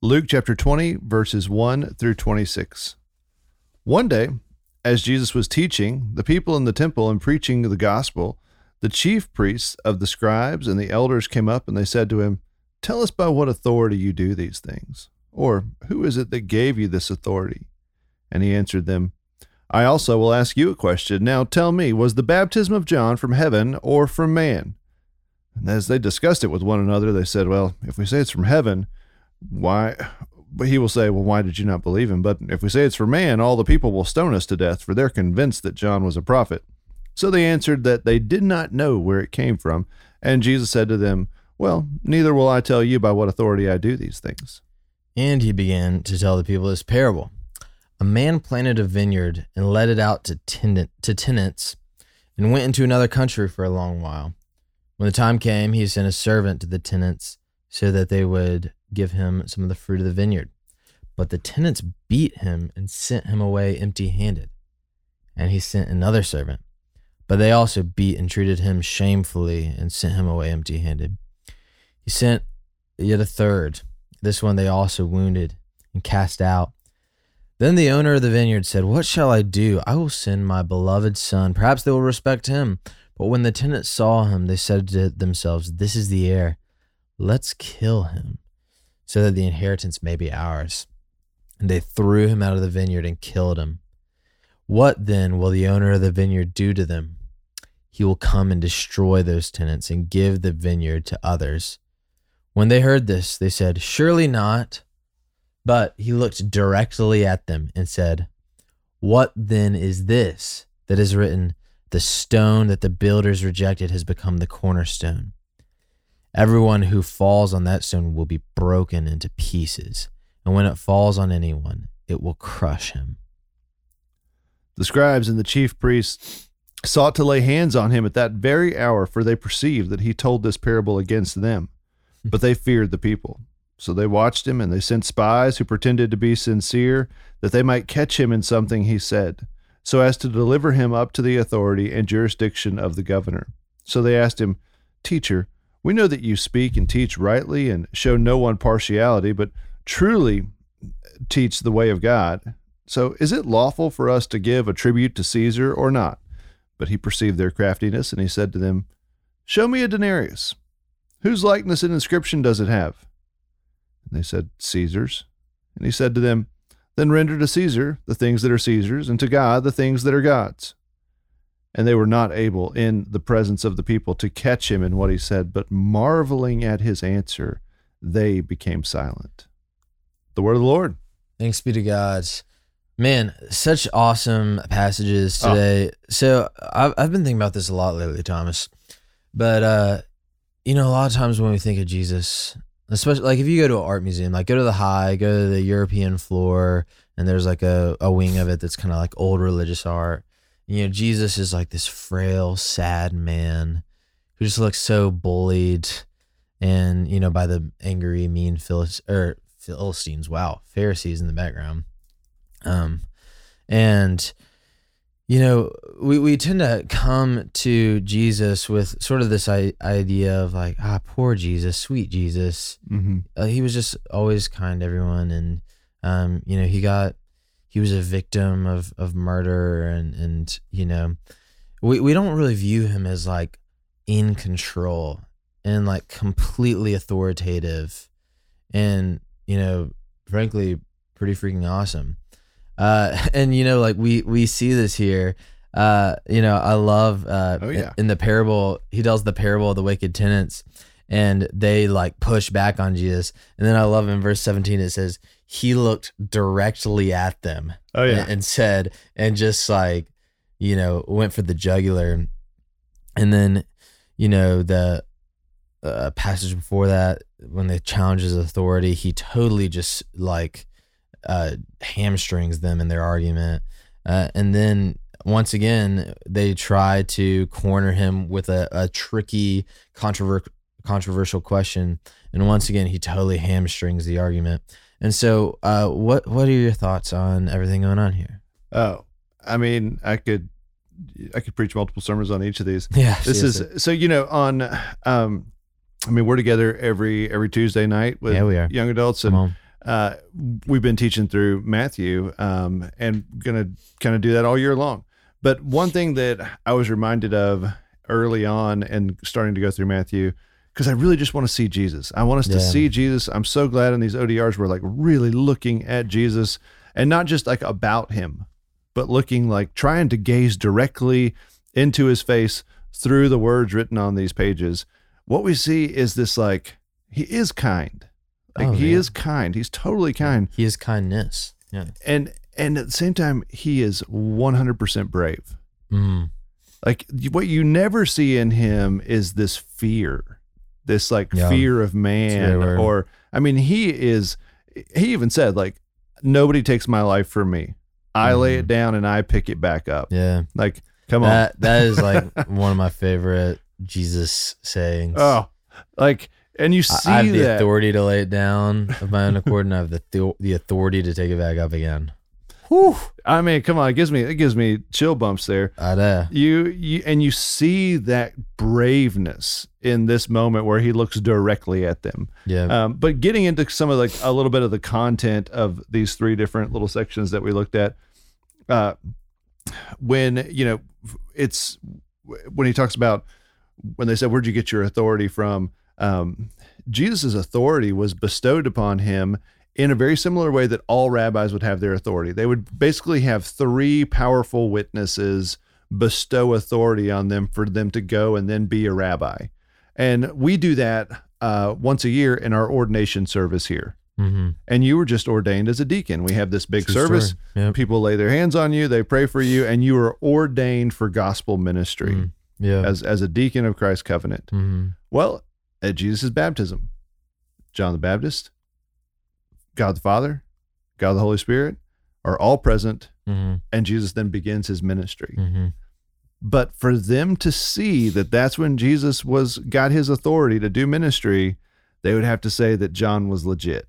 Luke chapter 20, verses 1 through 26. One day, as Jesus was teaching the people in the temple and preaching the gospel, the chief priests of the scribes and the elders came up and they said to him, Tell us by what authority you do these things, or who is it that gave you this authority? And he answered them, I also will ask you a question. Now tell me, was the baptism of John from heaven or from man? And as they discussed it with one another, they said, Well, if we say it's from heaven, why? But he will say, Well, why did you not believe him? But if we say it's for man, all the people will stone us to death, for they're convinced that John was a prophet. So they answered that they did not know where it came from. And Jesus said to them, Well, neither will I tell you by what authority I do these things. And he began to tell the people this parable. A man planted a vineyard and let it out to, tenant, to tenants and went into another country for a long while. When the time came, he sent a servant to the tenants so that they would give him some of the fruit of the vineyard. But the tenants beat him and sent him away empty handed. And he sent another servant. But they also beat and treated him shamefully and sent him away empty handed. He sent yet a third. This one they also wounded and cast out. Then the owner of the vineyard said, What shall I do? I will send my beloved son. Perhaps they will respect him. But when the tenants saw him, they said to themselves, This is the heir. Let's kill him so that the inheritance may be ours. And they threw him out of the vineyard and killed him. What then will the owner of the vineyard do to them? He will come and destroy those tenants and give the vineyard to others. When they heard this, they said, Surely not. But he looked directly at them and said, What then is this that is written? The stone that the builders rejected has become the cornerstone. Everyone who falls on that stone will be broken into pieces, and when it falls on anyone, it will crush him. The scribes and the chief priests sought to lay hands on him at that very hour, for they perceived that he told this parable against them. But they feared the people. So they watched him, and they sent spies who pretended to be sincere, that they might catch him in something he said, so as to deliver him up to the authority and jurisdiction of the governor. So they asked him, Teacher, we know that you speak and teach rightly and show no one partiality, but truly teach the way of God. So is it lawful for us to give a tribute to Caesar or not? But he perceived their craftiness, and he said to them, Show me a denarius. Whose likeness and inscription does it have? And they said, Caesar's. And he said to them, Then render to Caesar the things that are Caesar's, and to God the things that are God's. And they were not able in the presence of the people to catch him in what he said, but marveling at his answer, they became silent. The word of the Lord. Thanks be to God. Man, such awesome passages today. Oh. So I've, I've been thinking about this a lot lately, Thomas. But, uh, you know, a lot of times when we think of Jesus, especially like if you go to an art museum, like go to the high, go to the European floor, and there's like a, a wing of it that's kind of like old religious art. You know, Jesus is like this frail, sad man who just looks so bullied and, you know, by the angry, mean Philis- or Philistines. Wow. Pharisees in the background. Um, and, you know, we, we tend to come to Jesus with sort of this I- idea of like, ah, poor Jesus, sweet Jesus. Mm-hmm. Uh, he was just always kind to everyone. And, um, you know, he got, he was a victim of, of murder and, and, you know, we, we don't really view him as like in control and like completely authoritative and, you know, frankly, pretty freaking awesome. Uh, and you know, like we we see this here. Uh, you know, I love uh, oh, yeah. in, in the parable he tells the parable of the wicked tenants, and they like push back on Jesus. And then I love in verse seventeen it says he looked directly at them. Oh yeah, and, and said and just like you know went for the jugular, and then you know the uh, passage before that when they challenge his authority, he totally just like uh, hamstrings them in their argument. Uh, and then once again, they try to corner him with a, a tricky, controversial controversial question. And once again, he totally hamstrings the argument. And so, uh, what what are your thoughts on everything going on here? Oh, I mean, I could I could preach multiple sermons on each of these. Yeah, this is so you know on. Um, I mean, we're together every every Tuesday night with yeah, we are. young adults, and uh, we've been teaching through Matthew, um, and gonna kind of do that all year long. But one thing that I was reminded of early on and starting to go through Matthew, because I really just want to see Jesus. I want us to see Jesus. I'm so glad in these ODRs we're like really looking at Jesus and not just like about him, but looking like trying to gaze directly into his face through the words written on these pages. What we see is this like he is kind. Like Oh, he yeah. is kind. He's totally kind. He is kindness. Yeah. And and at the same time he is 100% brave. Mm. Like what you never see in him is this fear. This like Yeah. fear of man or I mean he is he even said like nobody takes my life from me. I lay Mhm. it down and I pick it back up. Yeah. Like come on. That that is like one of my favorite Jesus sayings. Oh, like, and you see I have the that. authority to lay it down of my own accord, and I have the th- the authority to take it back up again. Whew. I mean, come on, it gives me it gives me chill bumps there. I know. You you and you see that braveness in this moment where he looks directly at them. Yeah. Um, but getting into some of like a little bit of the content of these three different little sections that we looked at, uh, when you know it's when he talks about when they said where'd you get your authority from um, jesus' authority was bestowed upon him in a very similar way that all rabbis would have their authority they would basically have three powerful witnesses bestow authority on them for them to go and then be a rabbi and we do that uh, once a year in our ordination service here mm-hmm. and you were just ordained as a deacon we have this big service Yep. people lay their hands on you they pray for you and you are ordained for gospel ministry Mm. Yeah. as as a deacon of christ's covenant mm-hmm. well at jesus' baptism john the baptist god the father god the holy spirit are all present Mm-hmm. and jesus then begins his ministry Mm-hmm. but for them to see that that's when jesus was got his authority to do ministry they would have to say that john was legit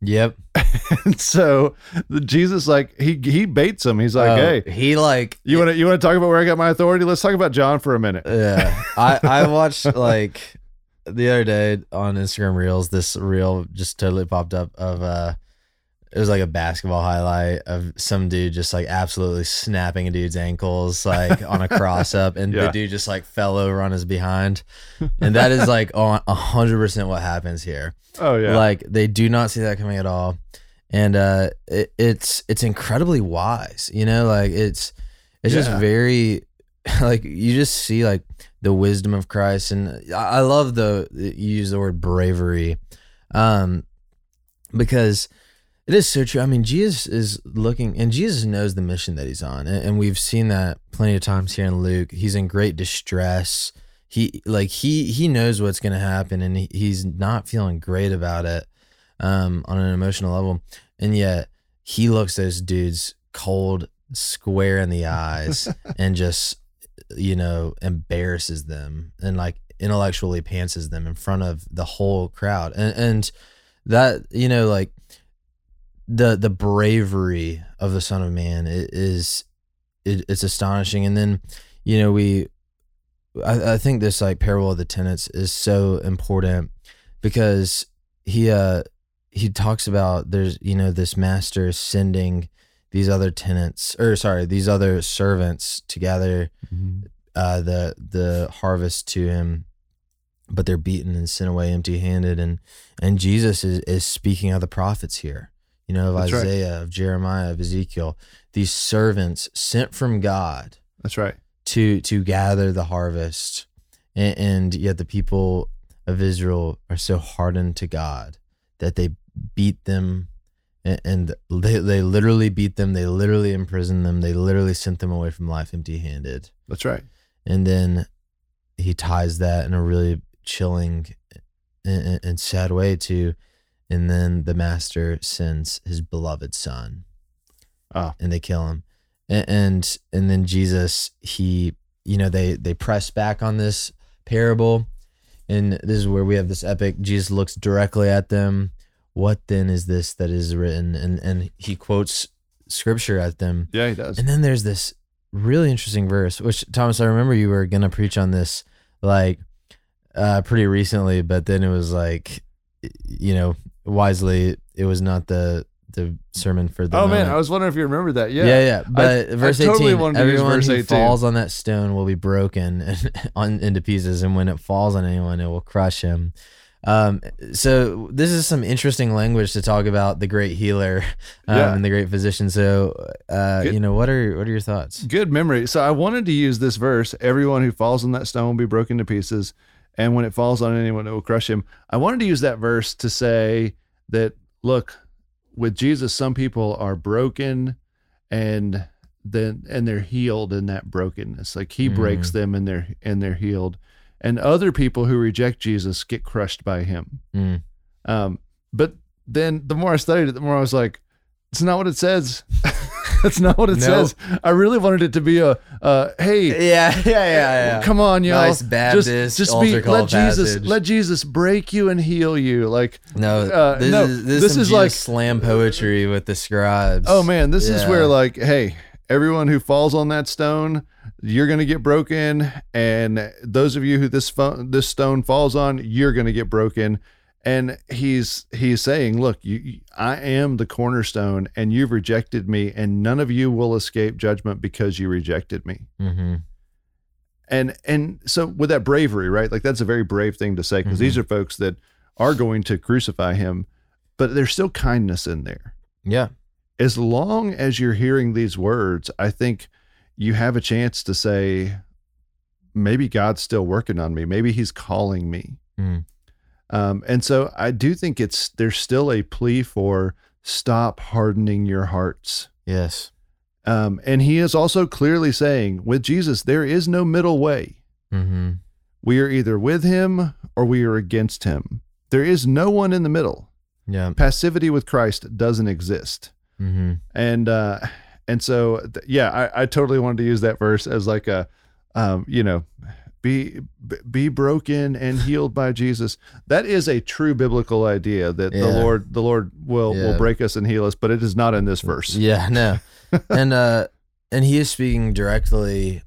Yep. and so the jesus like he he baits him he's like Oh, hey he like You want to you want to talk about where I got my authority? Let's talk about John for a minute. Yeah, I I watched like the other day on Instagram Reels. This reel just totally popped up of uh, it was like a basketball highlight of some dude just like absolutely snapping a dude's ankles like on a cross up, and Yeah. the dude just like fell over on his behind, and that is like on a hundred percent what happens here. Oh yeah, Like they do not see that coming at all, and uh, it, it's it's incredibly wise. You know, like it's it's just very like you just see like the wisdom of Christ, and I love the you use the word bravery, um, because it is so true. I mean, Jesus is looking, and Jesus knows the mission that he's on, and, and we've seen that plenty of times here in Luke. He's in great distress. He like he he knows what's going to happen, and he, he's not feeling great about it um, on an emotional level, and yet he looks those dudes cold, square in the eyes, and just you know embarrasses them and like intellectually pantses them in front of the whole crowd, and and that you know like the the bravery of the Son of Man is it, it's astonishing. And then you know we, I, I think this like parable of the tenants is so important because he uh he talks about there's you know this master sending these other tenants or sorry these other servants to gather uh, the the harvest to him, but they're beaten and sent away empty handed. And and Jesus is, is speaking of the prophets here, you know, of That's right. Isaiah, of Jeremiah, of Ezekiel, these servants sent from God that's right. to to gather the harvest, and, and yet the people of Israel are so hardened to God that they beat them. And- And they, they literally beat them. They literally imprisoned them. They literally sent them away from life empty handed That's right. and then he ties that in a really chilling and, and sad way to and then the master sends his beloved son Ah. and they kill him and, and and then jesus he you know they they press back on this parable and this is where we have this epic jesus looks directly at them what then is this that is written and and he quotes scripture at them Yeah, he does. and then there's this really interesting verse, which Thomas, I remember you were gonna preach on this like uh pretty recently, but then it was like you know, wisely it was not the the sermon for the. oh man. I was wondering if you remember that. Yeah. yeah, yeah. But I verse totally 18, to everyone verse who 18. falls on that stone will be broken and on into pieces, and when it falls on anyone, it will crush him. Um, so this is some interesting language to talk about the great healer um, Yeah. and the great physician. So, uh, Good. you know, what are what are your thoughts? Good memory. So I wanted to use this verse everyone who falls on that stone will be broken to pieces, and when it falls on anyone, it will crush him. I wanted to use that verse to say that, look, with Jesus, some people are broken and then and they're healed in that brokenness. Like he breaks them and they're and they're healed. And other people who reject Jesus get crushed by him. Mm. Um, but then the more I studied it, the more I was like, it's not what it says. That's not what it No. says. I really wanted it to be a, uh, hey, Yeah, yeah, yeah, yeah. come on, y'all. Nice Baptist just, just be, let Jesus, passage. let Jesus break you and heal you. Like, No, Uh, this no, is this, this is, is like- slam poetry with the scribes. oh man, this is where like, hey, everyone who falls on that stone, you're gonna get broken, and those of you who this this stone falls on, you're gonna get broken. And he's he's saying, look, you, I am the cornerstone, and you've rejected me, and none of you will escape judgment because you rejected me. hmm and and so with that bravery right like that's a very brave thing to say because these are folks that are going to crucify him but there's still kindness in there yeah, as long as you're hearing these words i think you have a chance to say maybe god's still working on me maybe he's calling me Mm. um, and so i do think it's there's still a plea for stop hardening your hearts yes, um, and he is also clearly saying with jesus there is no middle way hmm We are either with him or we are against him. There is no one in the middle. yeah, Passivity with Christ doesn't exist. hmm And uh and so th- yeah, I, I totally wanted to use that verse as like a um, you know, be be broken and healed by Jesus. That is a true biblical idea that the Lord the Lord will Yeah. will break us and heal us, but it is not in this verse. yeah, no, and uh, and he is speaking directly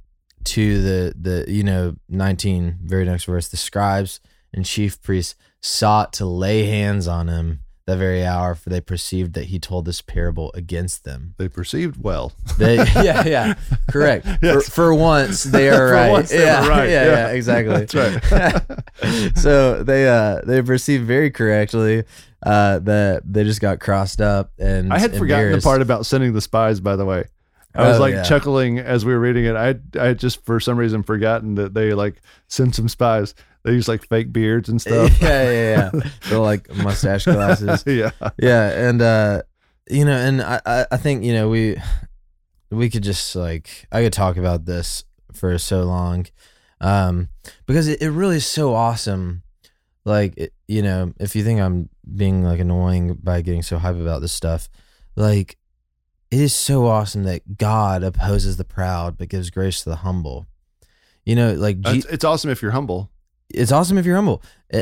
to the the you know nineteen very next verse. The scribes and chief priests sought to lay hands on him that very hour, for they perceived that he told this parable against them. They perceived well. They, yeah, yeah, correct. Yes. For, for once, they are For right. once they were yeah, right, Yeah, yeah. yeah, exactly. That's right. so they uh they perceived very correctly uh that they just got crossed up and I had forgotten the part about sending the spies, by the way. I was Oh, like yeah. chuckling as we were reading it. I I just for some reason forgotten that they like sent some spies. They use like fake beards and stuff. yeah, yeah, yeah. They're like mustache glasses. yeah. yeah, and uh you know, and I I- I think you know we we could just like I could talk about this for so long, um because it, it really is so awesome. Like it, you know, if you think I'm being like annoying by getting so hype about this stuff, like it is so awesome that God opposes the proud but gives grace to the humble. You know, like Je- It's, it's awesome if you're humble. It's awesome if you're humble.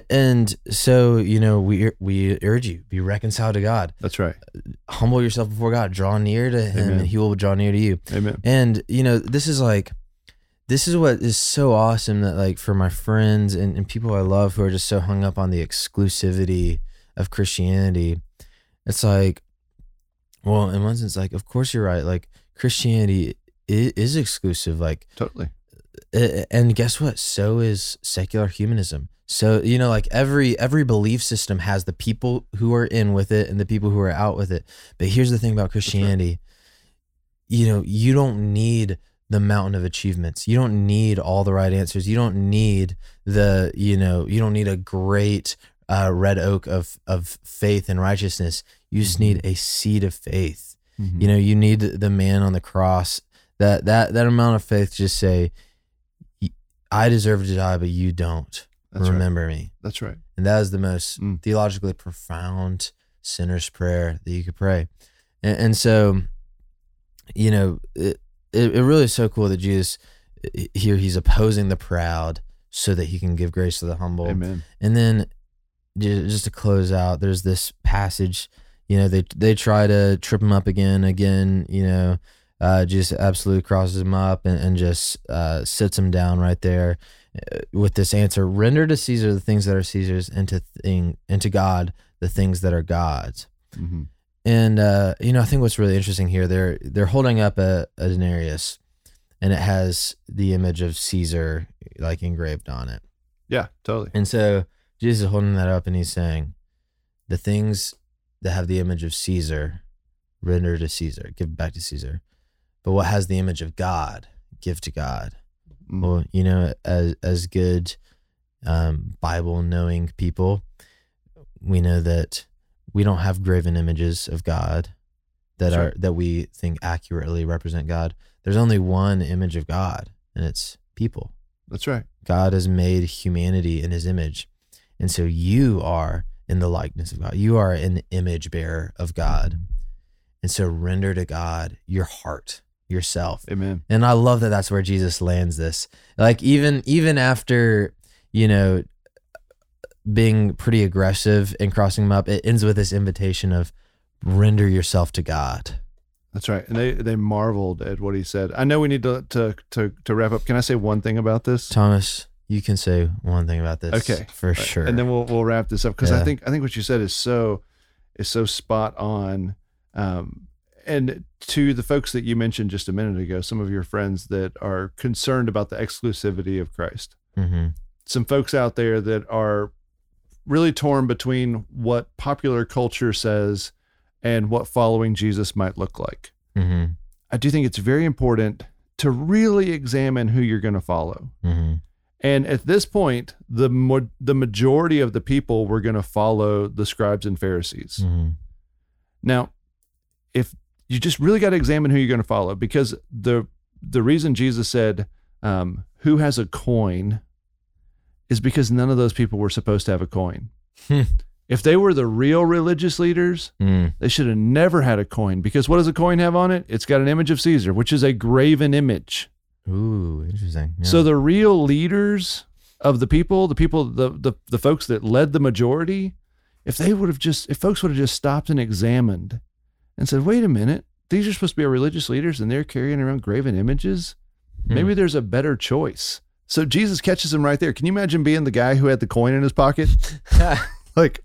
And so, you know, we we urge you be reconciled to God. That's right. Humble yourself before God. Draw near to him Amen. and he will draw near to you. Amen. And you know, this is like this is what is so awesome that like for my friends and, and people I love who are just so hung up on the exclusivity of Christianity. It's like well, in one sense, like of course you're right. Like Christianity is exclusive. Like Totally. And guess what? So is secular humanism. So you know like every every belief system has the people who are in with it and the people who are out with it. But here's the thing about christianity. You know you don't need the mountain of achievements. You don't need all the right answers. You don't need the you know you don't need a great uh, red oak of of faith and righteousness. You just need a seed of faith. Mhm. you know you need the man on the cross. That that that amount of faith just say "Y- i deserve to die but you don't That's right. remember me That's right. and that is the most Mm. theologically profound sinner's prayer that you could pray and, and so you know it, it, it really is so cool that jesus here he's opposing the proud so that he can give grace to the humble Amen. and then just to close out, there's this passage. You know, they they try to trip him up again, again. You know, uh, just absolutely crosses him up and, and just uh, sits him down right there uh, with this answer: "Render to Caesar the things that are Caesar's, and to thing and to God the things that are God's." Mhm. And uh, you know, I think what's really interesting here, they're they're holding up a, a denarius, and it has the image of Caesar like engraved on it. Yeah, totally. And so Jesus is holding that up, and he's saying, "The things that have the image of Caesar, render to Caesar, give back to Caesar. But what has the image of God, give to God." Mm. Well, you know, as as good um, Bible knowing people, we know that we don't have graven images of God that That's are that we think accurately represent God. There's only one image of God, and it's people. That's right. God has made humanity in His image, and so you are in the likeness of God. You are an image bearer of God, and so render to God your heart, yourself, Amen. and I love that that's where Jesus lands this. Like even even after, you know, being pretty aggressive and crossing him up, it ends with this invitation of render yourself to God. That's right. And they they marveled at what he said. I know we need to to to, to wrap up. Can I say one thing about this? Thomas, you can say one thing about this. Okay. For sure. And then we'll we'll wrap this up because I think I think what you said is so is so spot on. Um, and to the folks that you mentioned just a minute ago, some of your friends that are concerned about the exclusivity of Christ. hmm Some folks out there that are really torn between what popular culture says and what following Jesus might look like. hmm I do think it's very important to really examine who you're going to follow. hmm And at this point, the mo- the majority of the people were going to follow the scribes and Pharisees. hmm Now, if you just really got to examine who you're going to follow, because the the reason Jesus said, um, "Who has a coin," is because none of those people were supposed to have a coin. Hmm. If they were the real religious leaders, mm they should have never had a coin. Because what does a coin have on it? It's got an image of Caesar, which is a graven image. Ooh, interesting. Yeah. So the real leaders of the people, the people, the, the the folks that led the majority, if they would have just, if folks would have just stopped and examined and said, "Wait a minute, these are supposed to be our religious leaders, and they're carrying around graven images. Hmm. Maybe there's a better choice." So Jesus catches him right there. Can you imagine being the guy who had the coin in his pocket? like,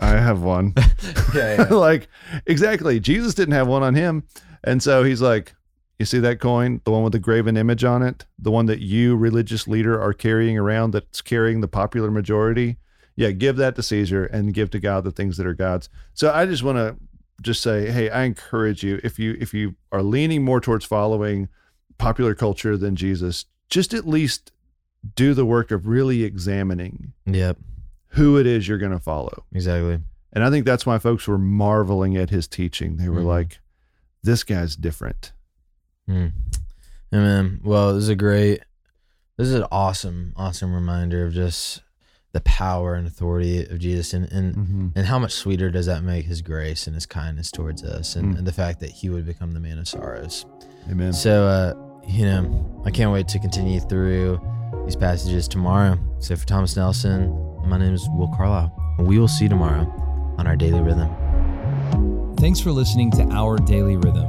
I have one. yeah, yeah. like exactly jesus didn't have one on him and so he's like you see that coin the one with the graven image on it the one that you religious leader are carrying around that's carrying the popular majority yeah give that to caesar and give to god the things that are god's so i just want to just say hey i encourage you if you if you are leaning more towards following popular culture than jesus just at least do the work of really examining Yep. who it is you're going to follow Exactly. and I think that's why folks were marveling at his teaching. They were Mhm. like, this guy's different. Mm. Amen. Well, this is a great, this is an awesome, awesome reminder of just the power and authority of Jesus and, and, Mm-hmm. and how much sweeter does that make his grace and his kindness towards us and, Mm. and the fact that he would become the man of sorrows. Amen. So, uh, you know, I can't wait to continue through these passages tomorrow. So, for Thomas Nelson, my name is Will Carlisle. and We will see you tomorrow on our daily rhythm. Thanks for listening to Our Daily Rhythm.